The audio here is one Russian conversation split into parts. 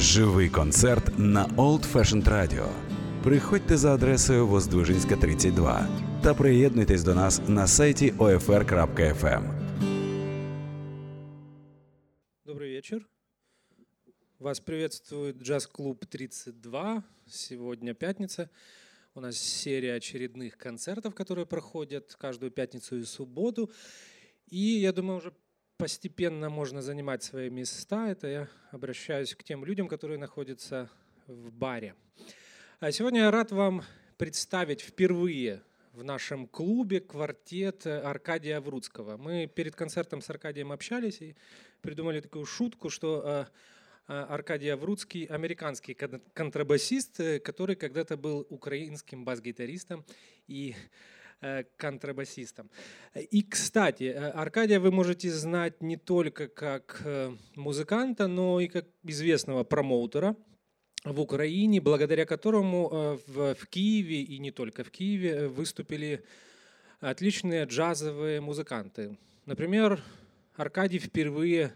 Живий концерт на Old Fashioned Radio. Приходьте за адресою Воздвижинська, 32 та приєднуйтесь до нас на сайті OFR.FM. Добрый вечер. Вас приветствует джаз-клуб 32. Сегодня пятница. У нас серия очередных концертов, которые проходят каждую пятницу и субботу. И я думаю, уже постепенно можно занимать свои места. Это я обращаюсь к тем людям, которые находятся в баре. А сегодня я рад вам представить впервые в нашем клубе квартет Аркадия Вруцкого. Мы перед концертом с Аркадием общались и придумали такую шутку, что э, э, Аркадий Авруцкий – американский контрабасист, э, который когда-то был украинским бас-гитаристом и контрабасистом. И, кстати, Аркадия вы можете знать не только как музыканта, но и как известного промоутера в Украине, благодаря которому в, Киеве и не только в Киеве выступили отличные джазовые музыканты. Например, Аркадий впервые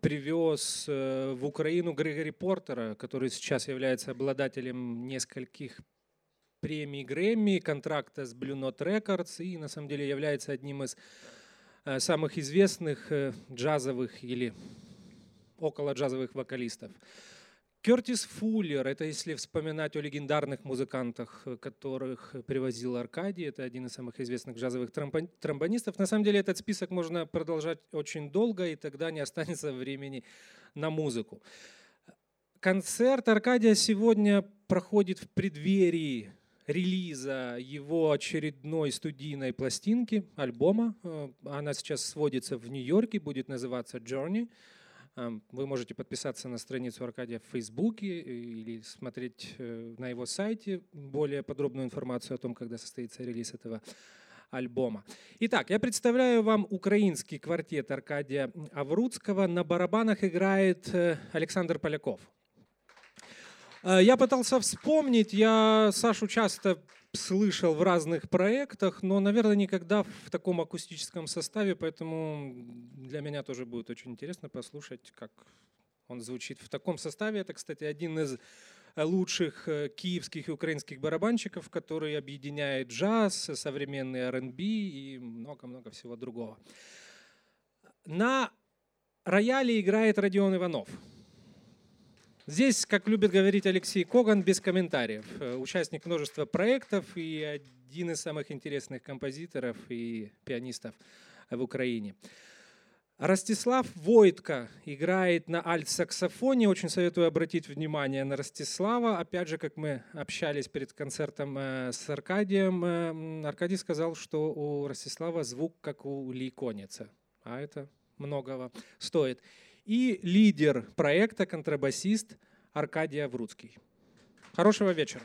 привез э, в Украину Грегори Портера, который сейчас является обладателем нескольких премий Грэмми, контракта с Blue Note Records и на самом деле является одним из э, самых известных э, джазовых или около джазовых вокалистов. Кертис Фуллер, это если вспоминать о легендарных музыкантах, э, которых привозил Аркадий, это один из самых известных джазовых тромбонистов. На самом деле этот список можно продолжать очень долго, и тогда не останется времени на музыку. Концерт Аркадия сегодня проходит в преддверии релиза его очередной студийной пластинки, альбома. Э, она сейчас сводится в Нью-Йорке, будет называться «Journey». Вы можете подписаться на страницу Аркадия в Фейсбуке или смотреть э, на его сайте более подробную информацию о том, когда состоится релиз этого альбома. Итак, я представляю вам украинский квартет Аркадия Авруцкого. На барабанах играет э, Александр Поляков. Э, я пытался вспомнить, я Сашу часто слышал в разных проектах, но, наверное, никогда в таком акустическом составе, поэтому для меня тоже будет очень интересно послушать, как он звучит в таком составе. Это, кстати, один из лучших э, киевских и украинских барабанщиков, который объединяет джаз, современный R&B и много-много всего другого. На рояле играет Родион Иванов – Здесь, как любит говорить Алексей Коган, без комментариев. Э, участник множества проектов и один из самых интересных композиторов и пианистов в Украине. Ростислав Войтко играет на альт-саксофоне. Очень советую обратить внимание на Ростислава. Опять же, как мы общались перед концертом э, с Аркадием, э, Аркадий сказал, что у Ростислава звук как у лейконица. А это многого стоит и лидер проекта, контрабасист Аркадий Авруцкий. Хорошего вечера.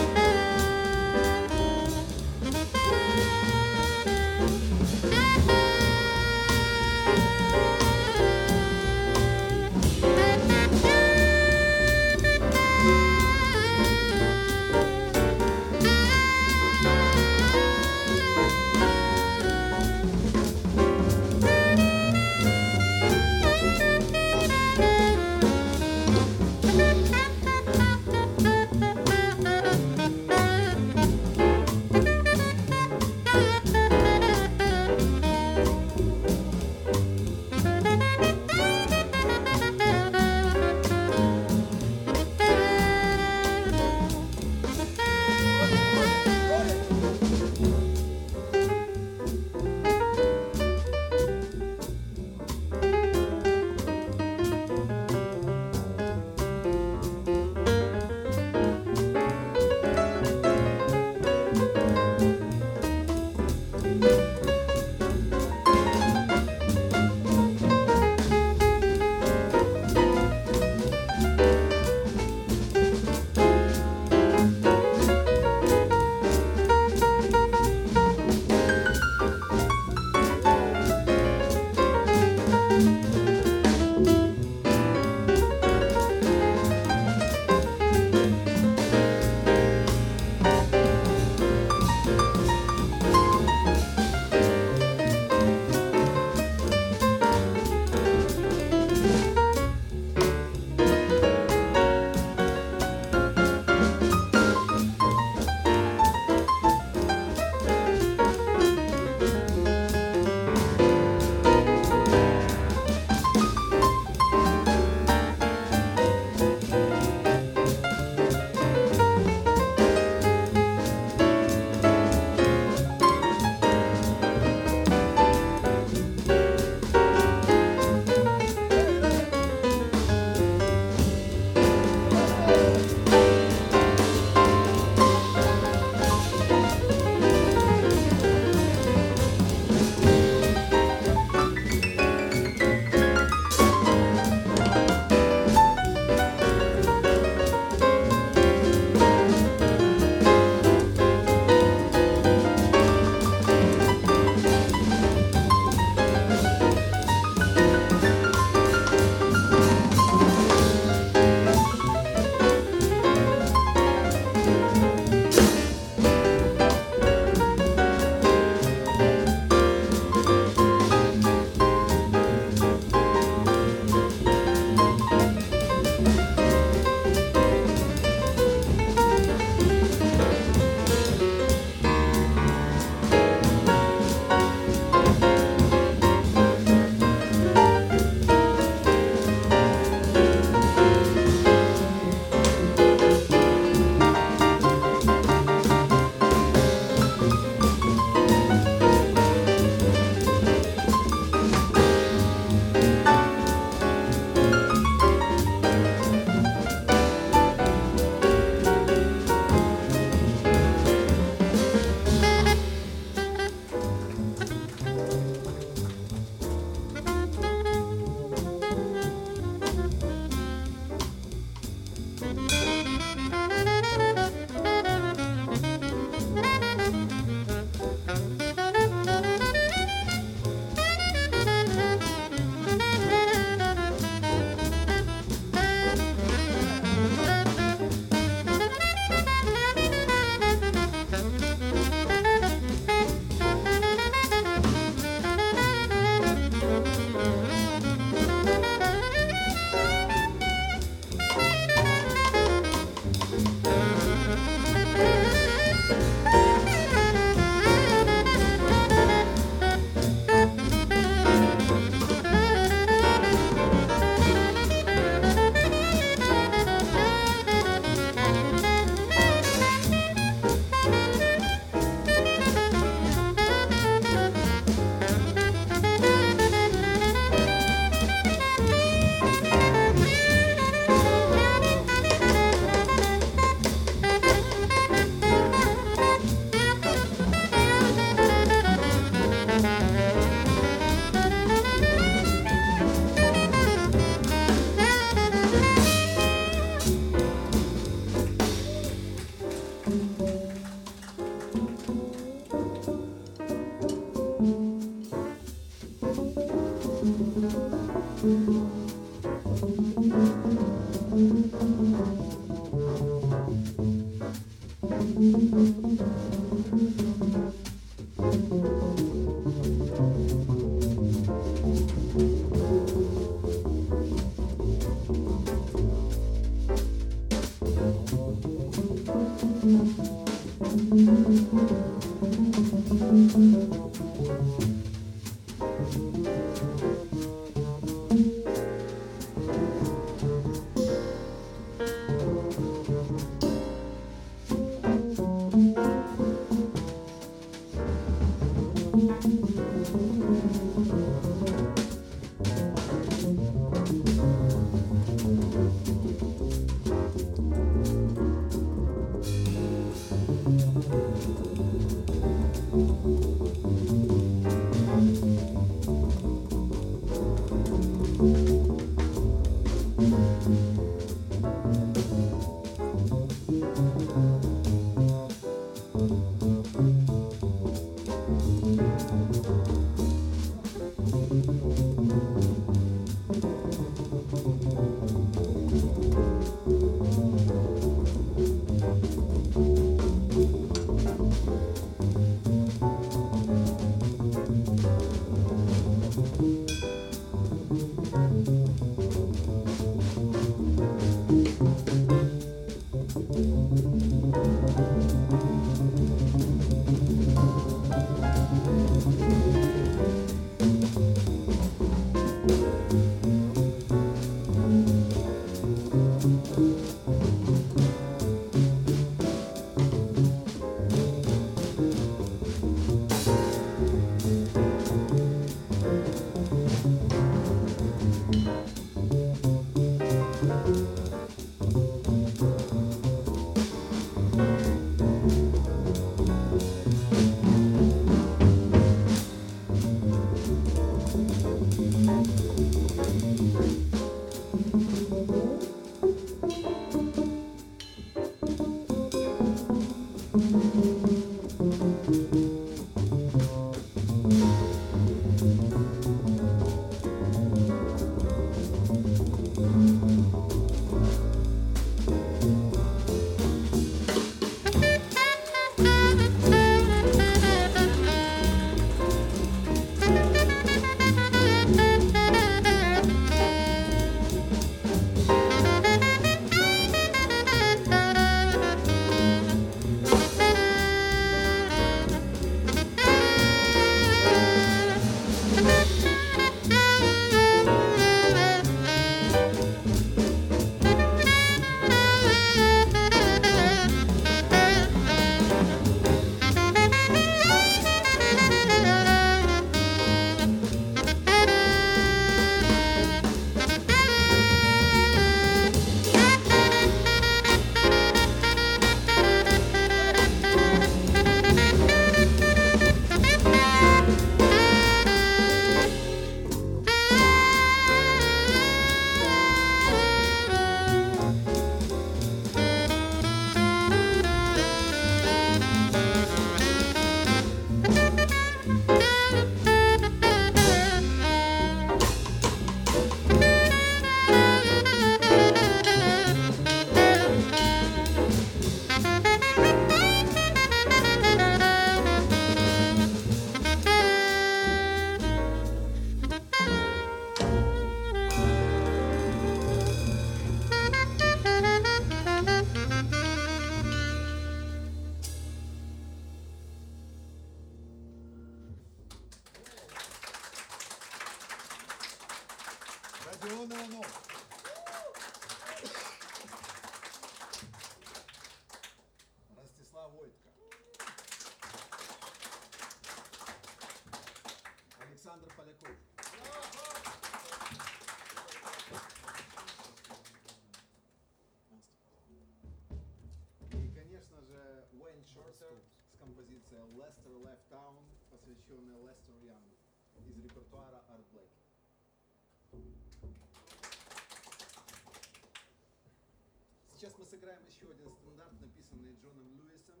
Сейчас мы сыграем еще один стандарт, написанный Джоном Льюисом.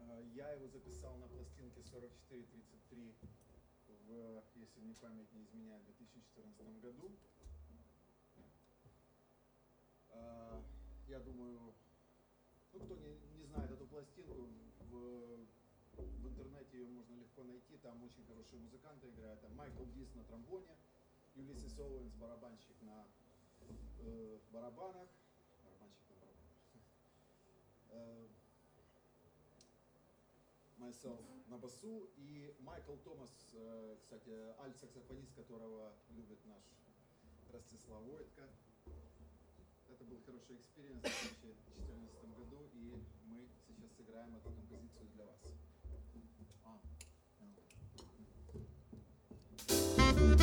А, я его записал на пластинке 4433 в, если мне память не изменяет, в 2014 году. А, я думаю, ну кто не, не знает эту пластинку, в, в интернете ее легко найти, там очень хорошие музыканты играют. Там Майкл Дис на тромбоне, Юлисис Оуэнс, барабанщик на э, барабанах. Барабанщик на барабанах. Э, myself на басу и Майкл Томас, э, кстати, альт-саксофонист, которого любит наш Ростислав Войтко. Это был хороший experience в 2014 году, и мы сейчас сыграем эту композицию для вас. Música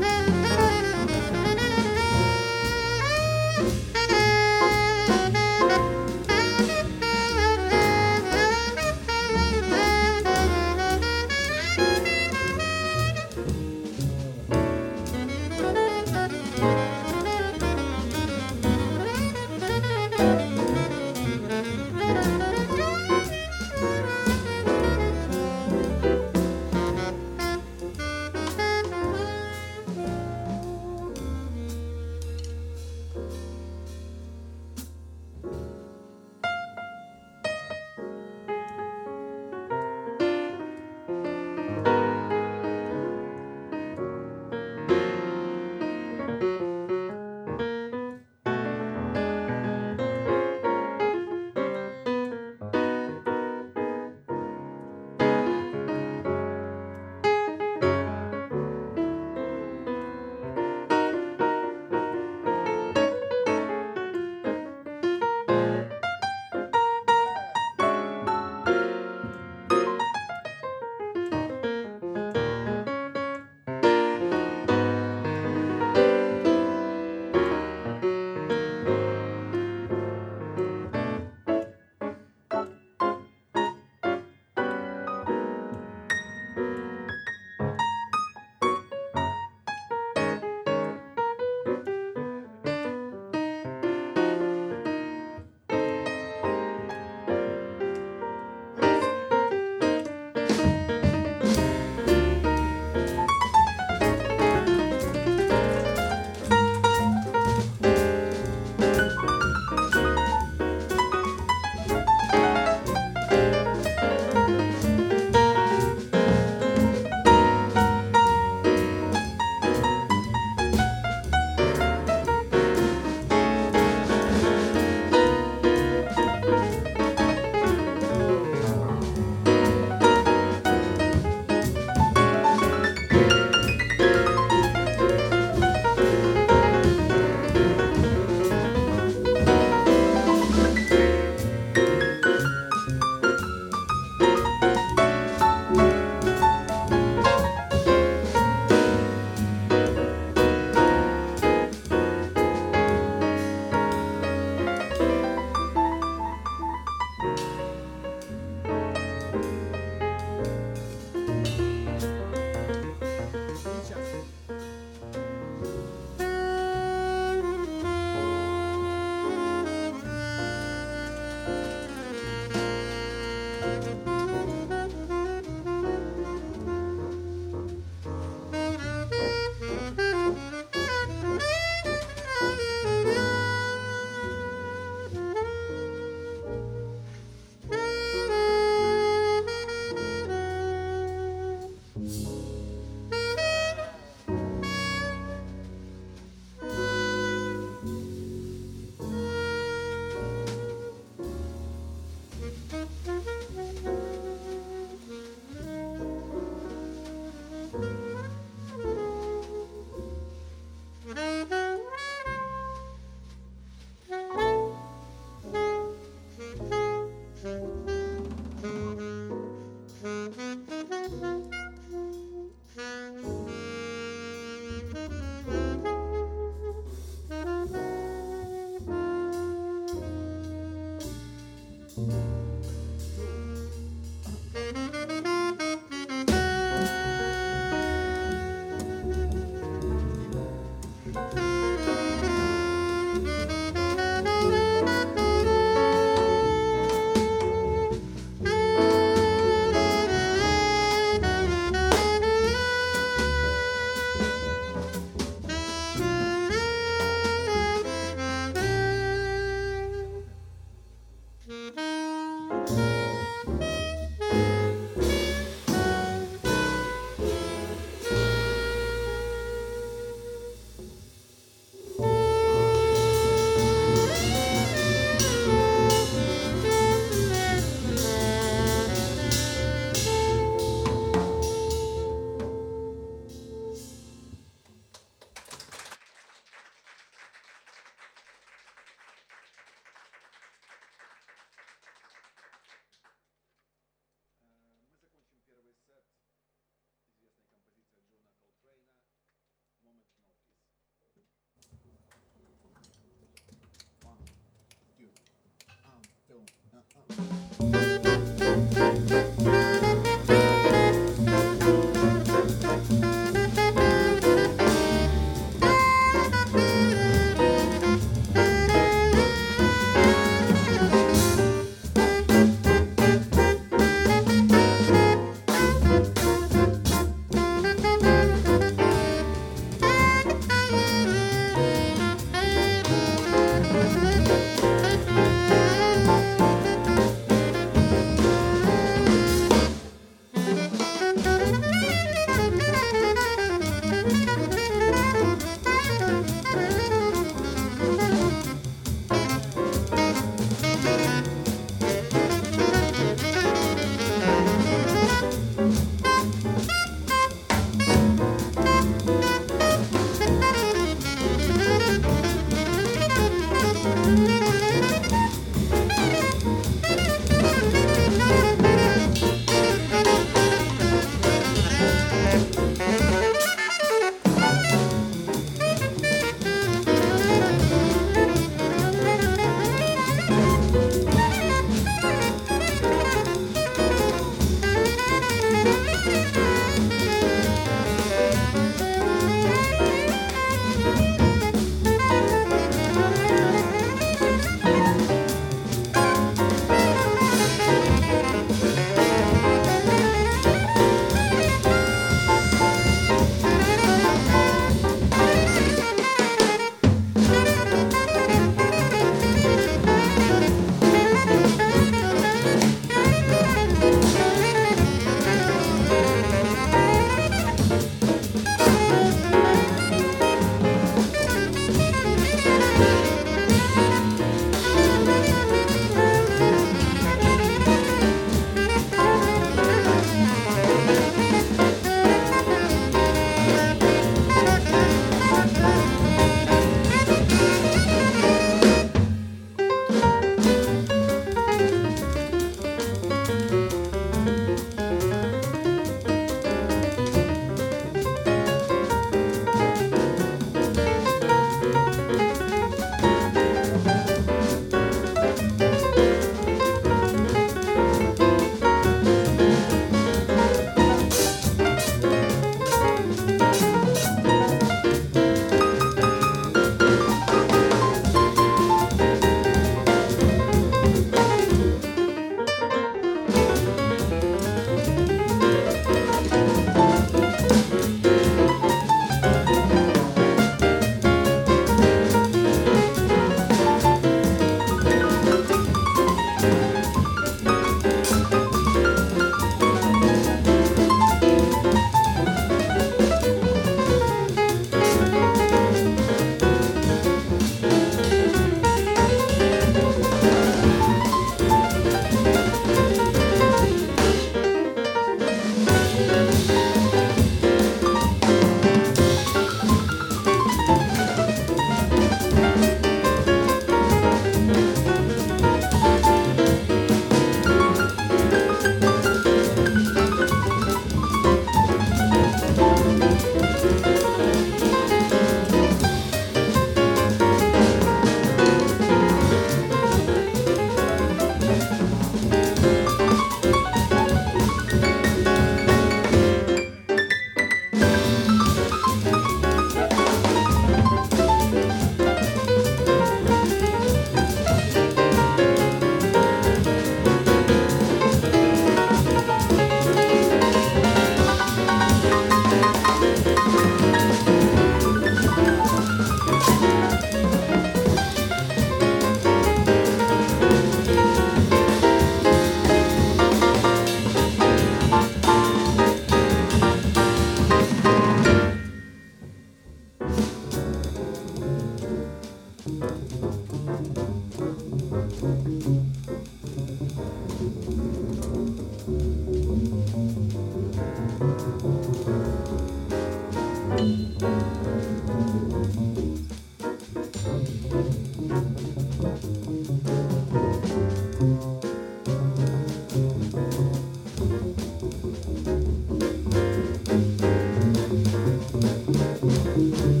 Живий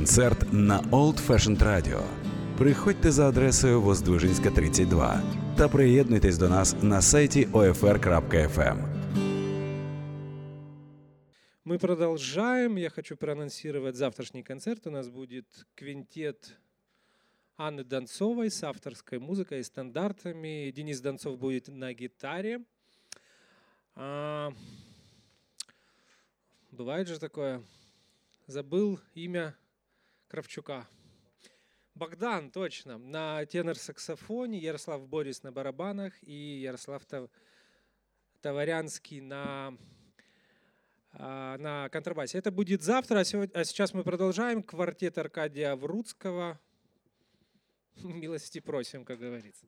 концерт на Old Fashioned Radio. Приходьте за адресою Воздвижинська, 32 та приєднуйтесь до нас на сайті OFR.FM. Мы продолжаем. Я хочу проанонсировать завтрашний концерт. У нас будет квинтет Анны Донцовой с авторской музыкой и стандартами. Денис Донцов будет на гитаре. А, бывает же такое. Забыл имя Кравчука. Богдан, точно. На тенор-саксофоне, Ярослав Борис на барабанах и Ярослав Тав- Товарянский на, а, на контрабасе. Это будет завтра, а, сегодня, а сейчас мы продолжаем. Квартет Аркадия Вруцкого. Милости просим, как говорится.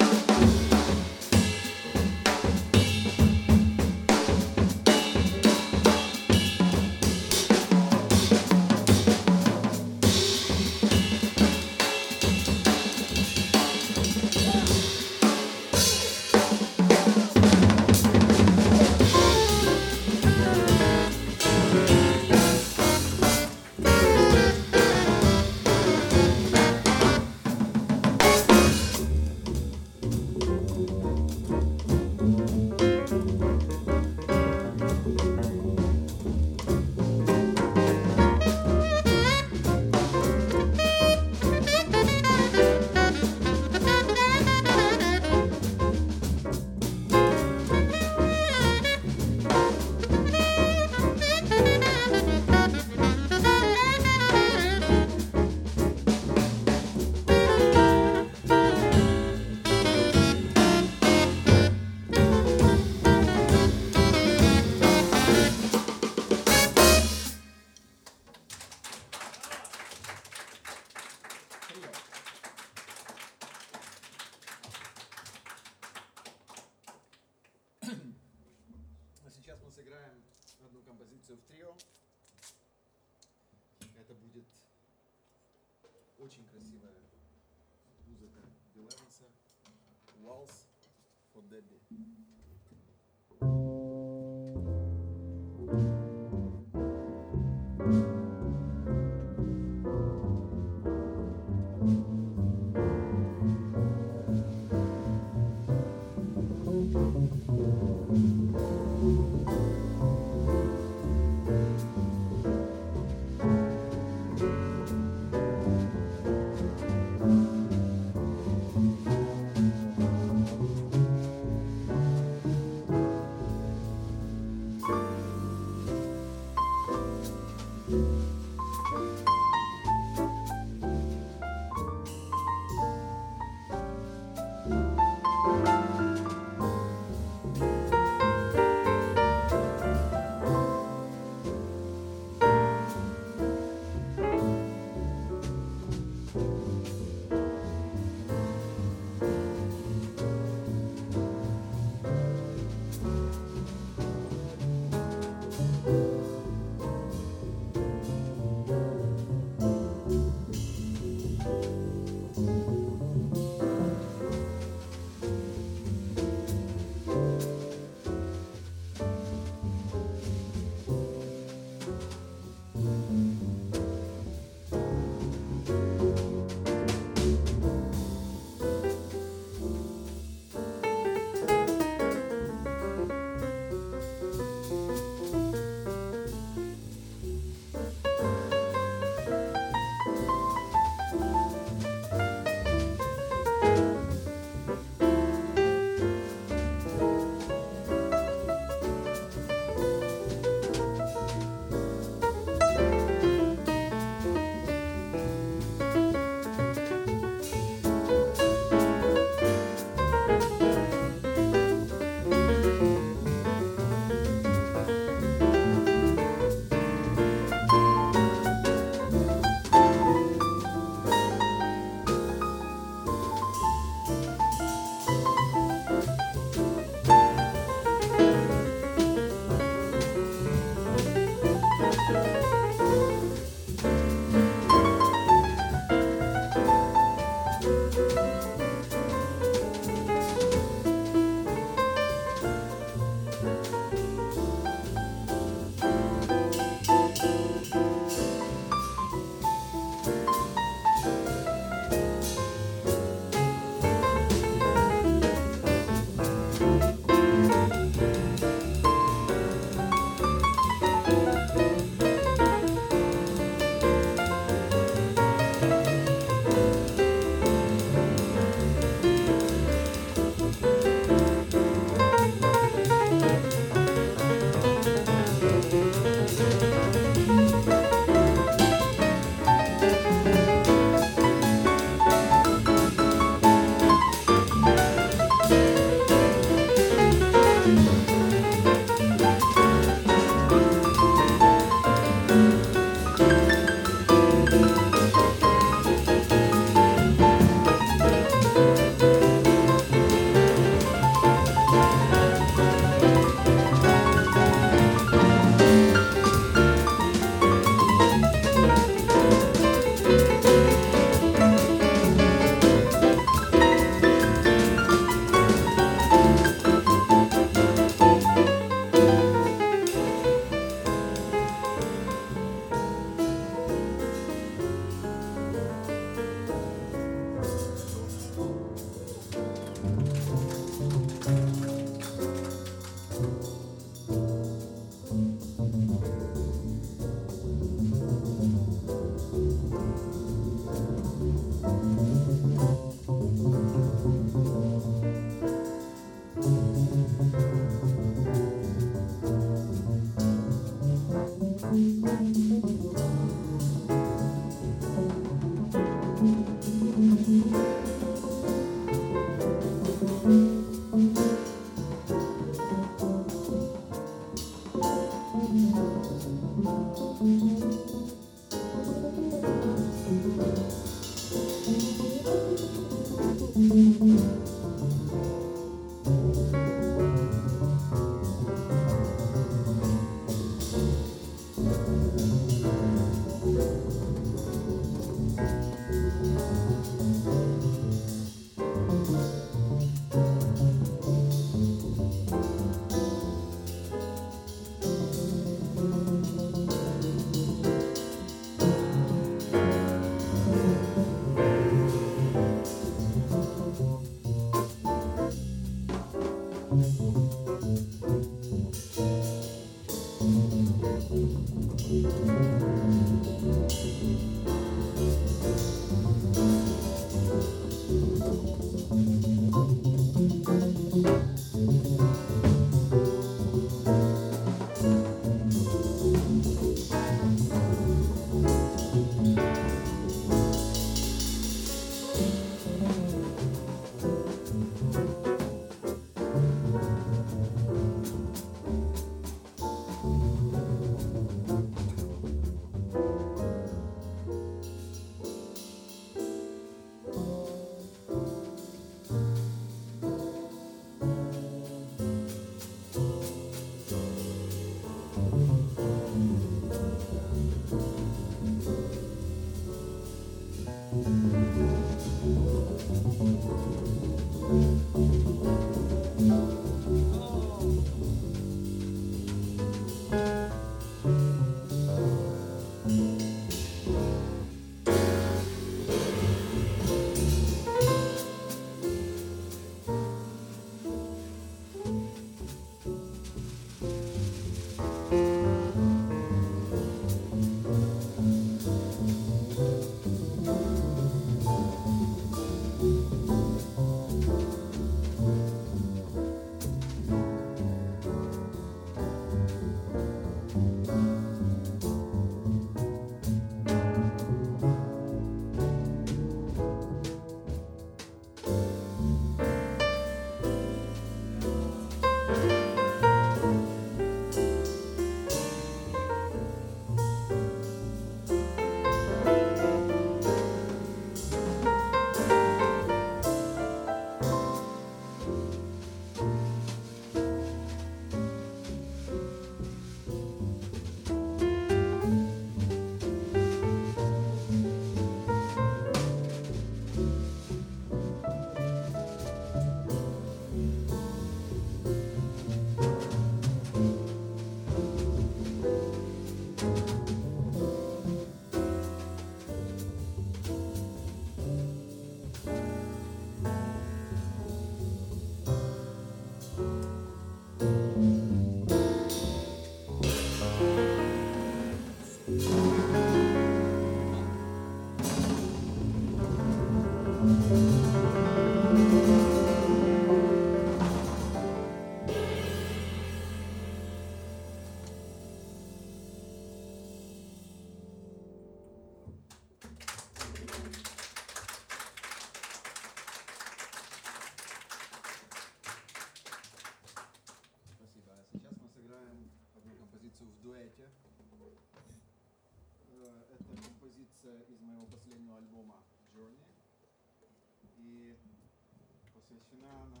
Sessionada.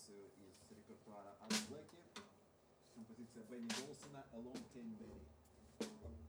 композицию из репертуара Art Blakey. Композиция Бенни Голсона «Alone Ten Baby».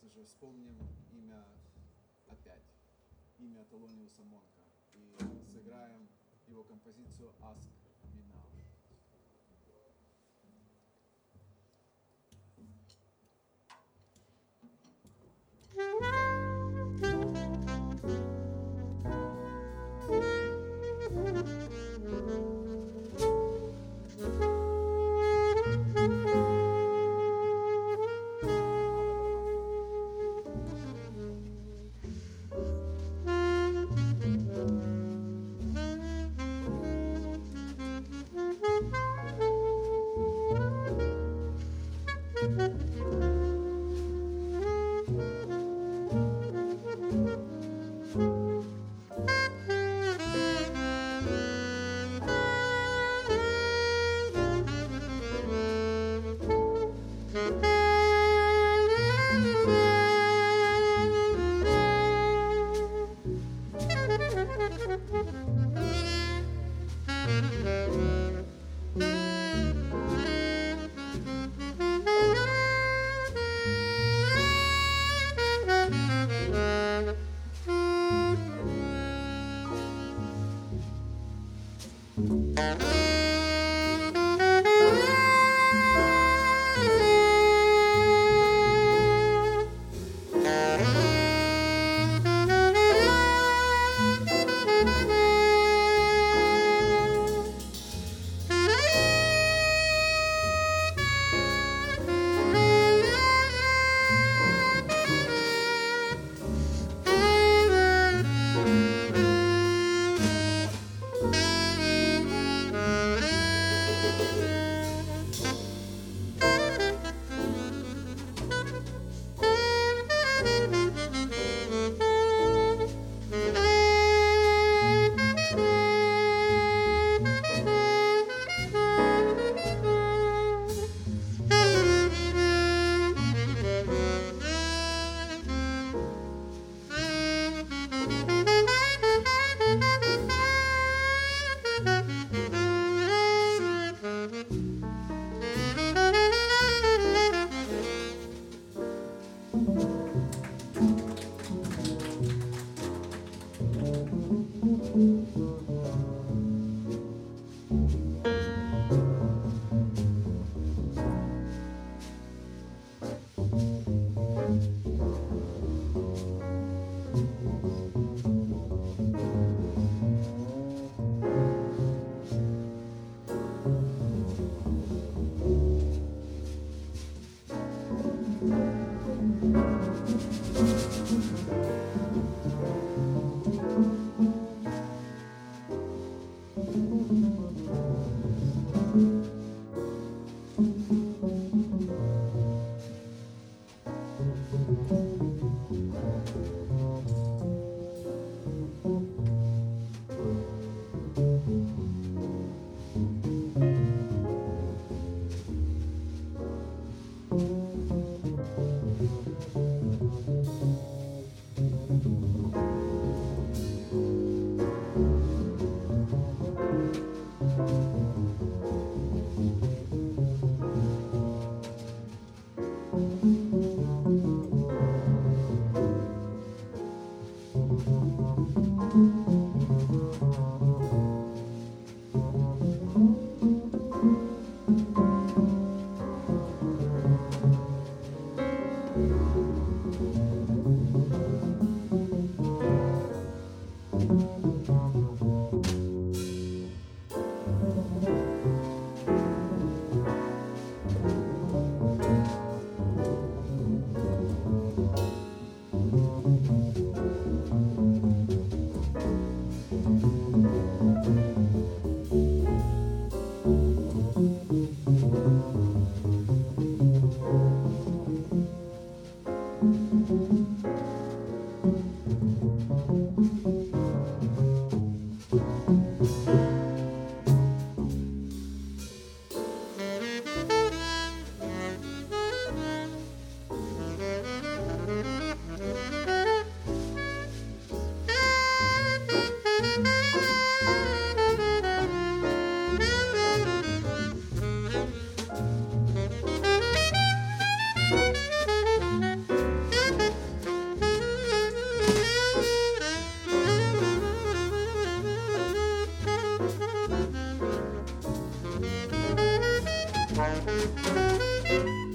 Конечно же, вспомним имя опять, имя Телониуса Монка, и сыграем его композицию «Ask Thank you.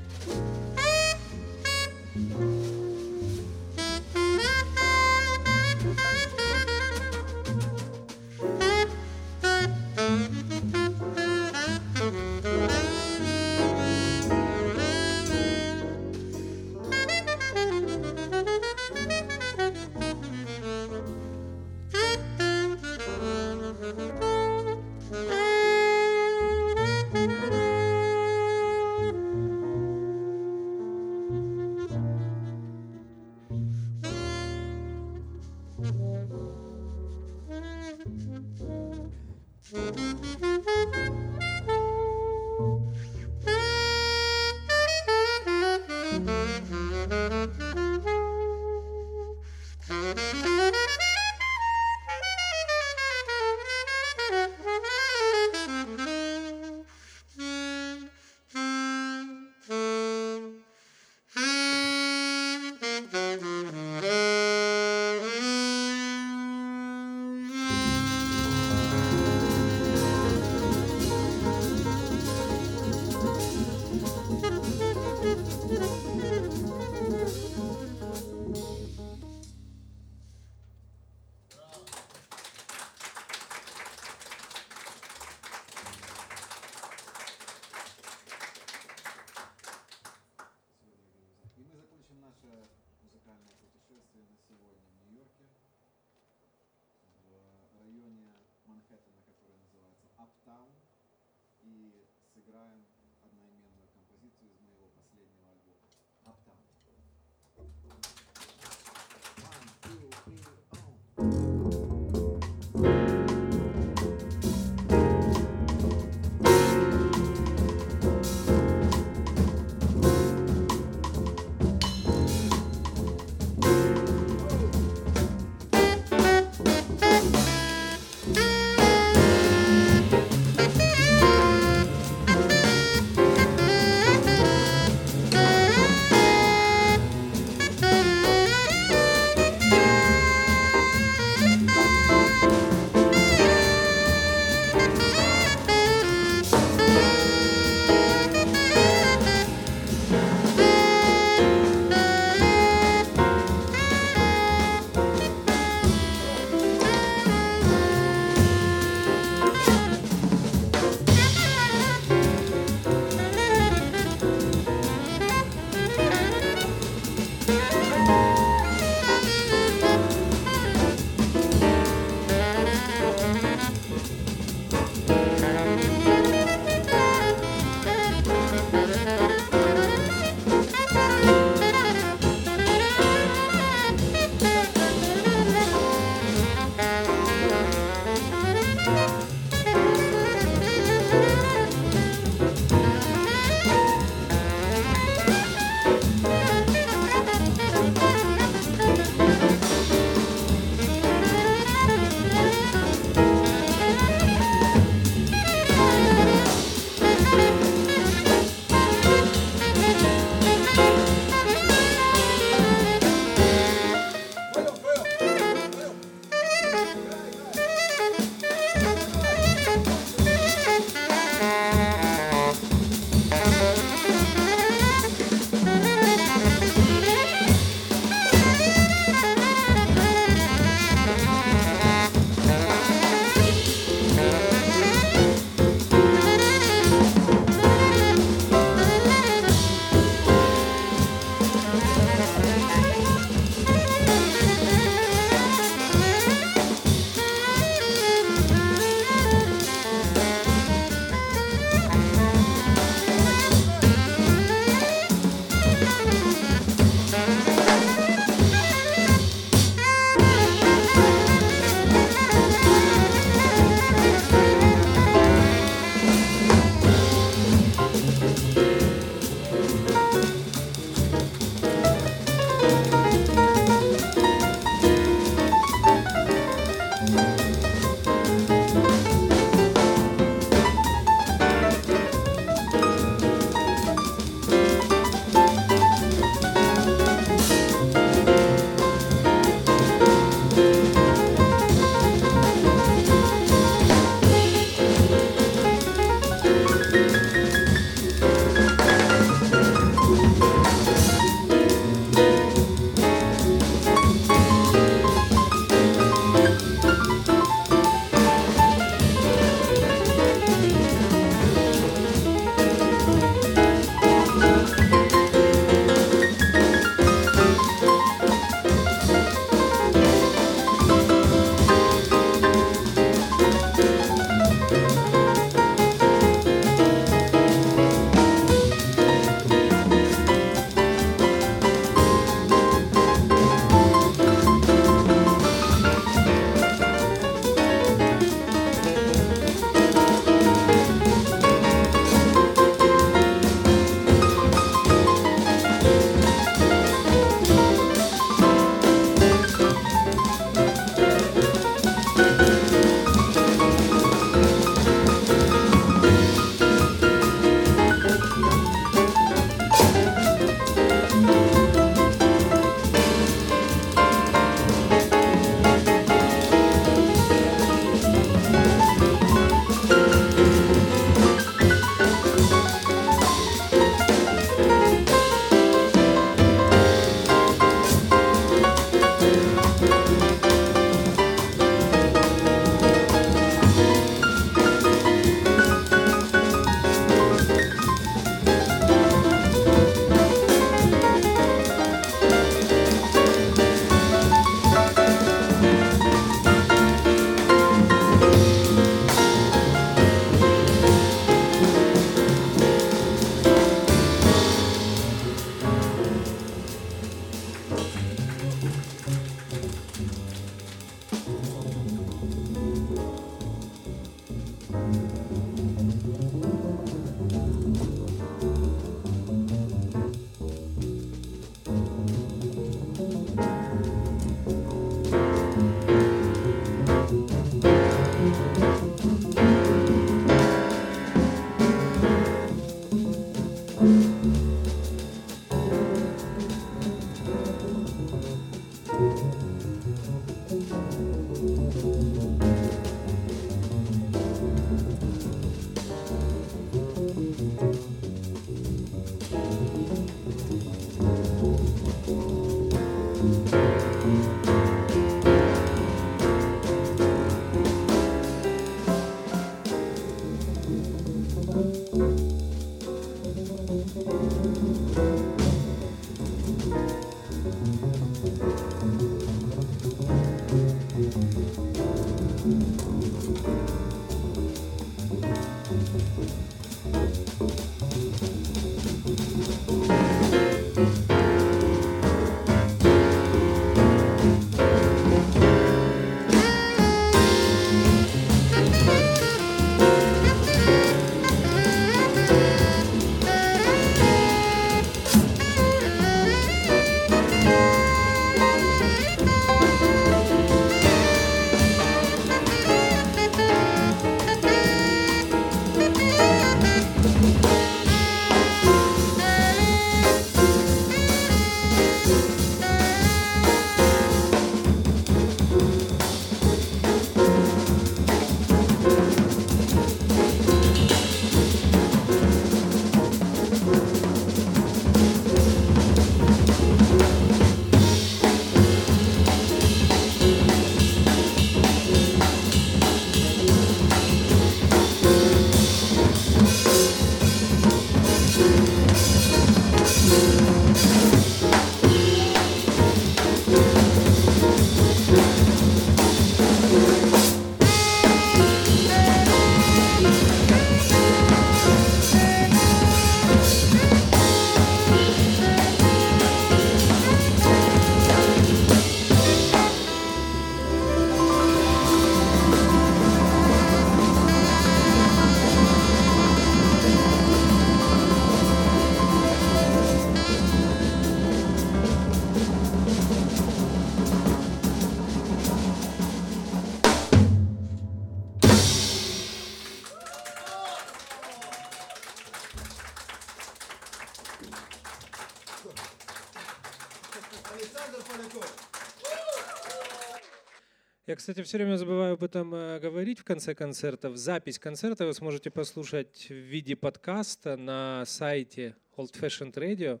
Кстати, все время забываю об этом э, говорить в конце концертов. Запись концерта вы сможете послушать в виде подкаста на сайте Old Fashioned Radio.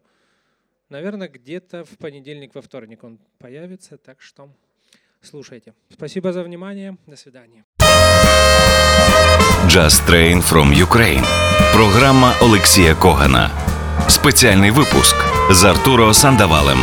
Наверное, где-то в понедельник, во вторник он появится, так что слушайте. Спасибо за внимание. До свидания. Just Train from Ukraine. Програма Олексія Когана. Спеціальний випуск з Артуро Сандавалем.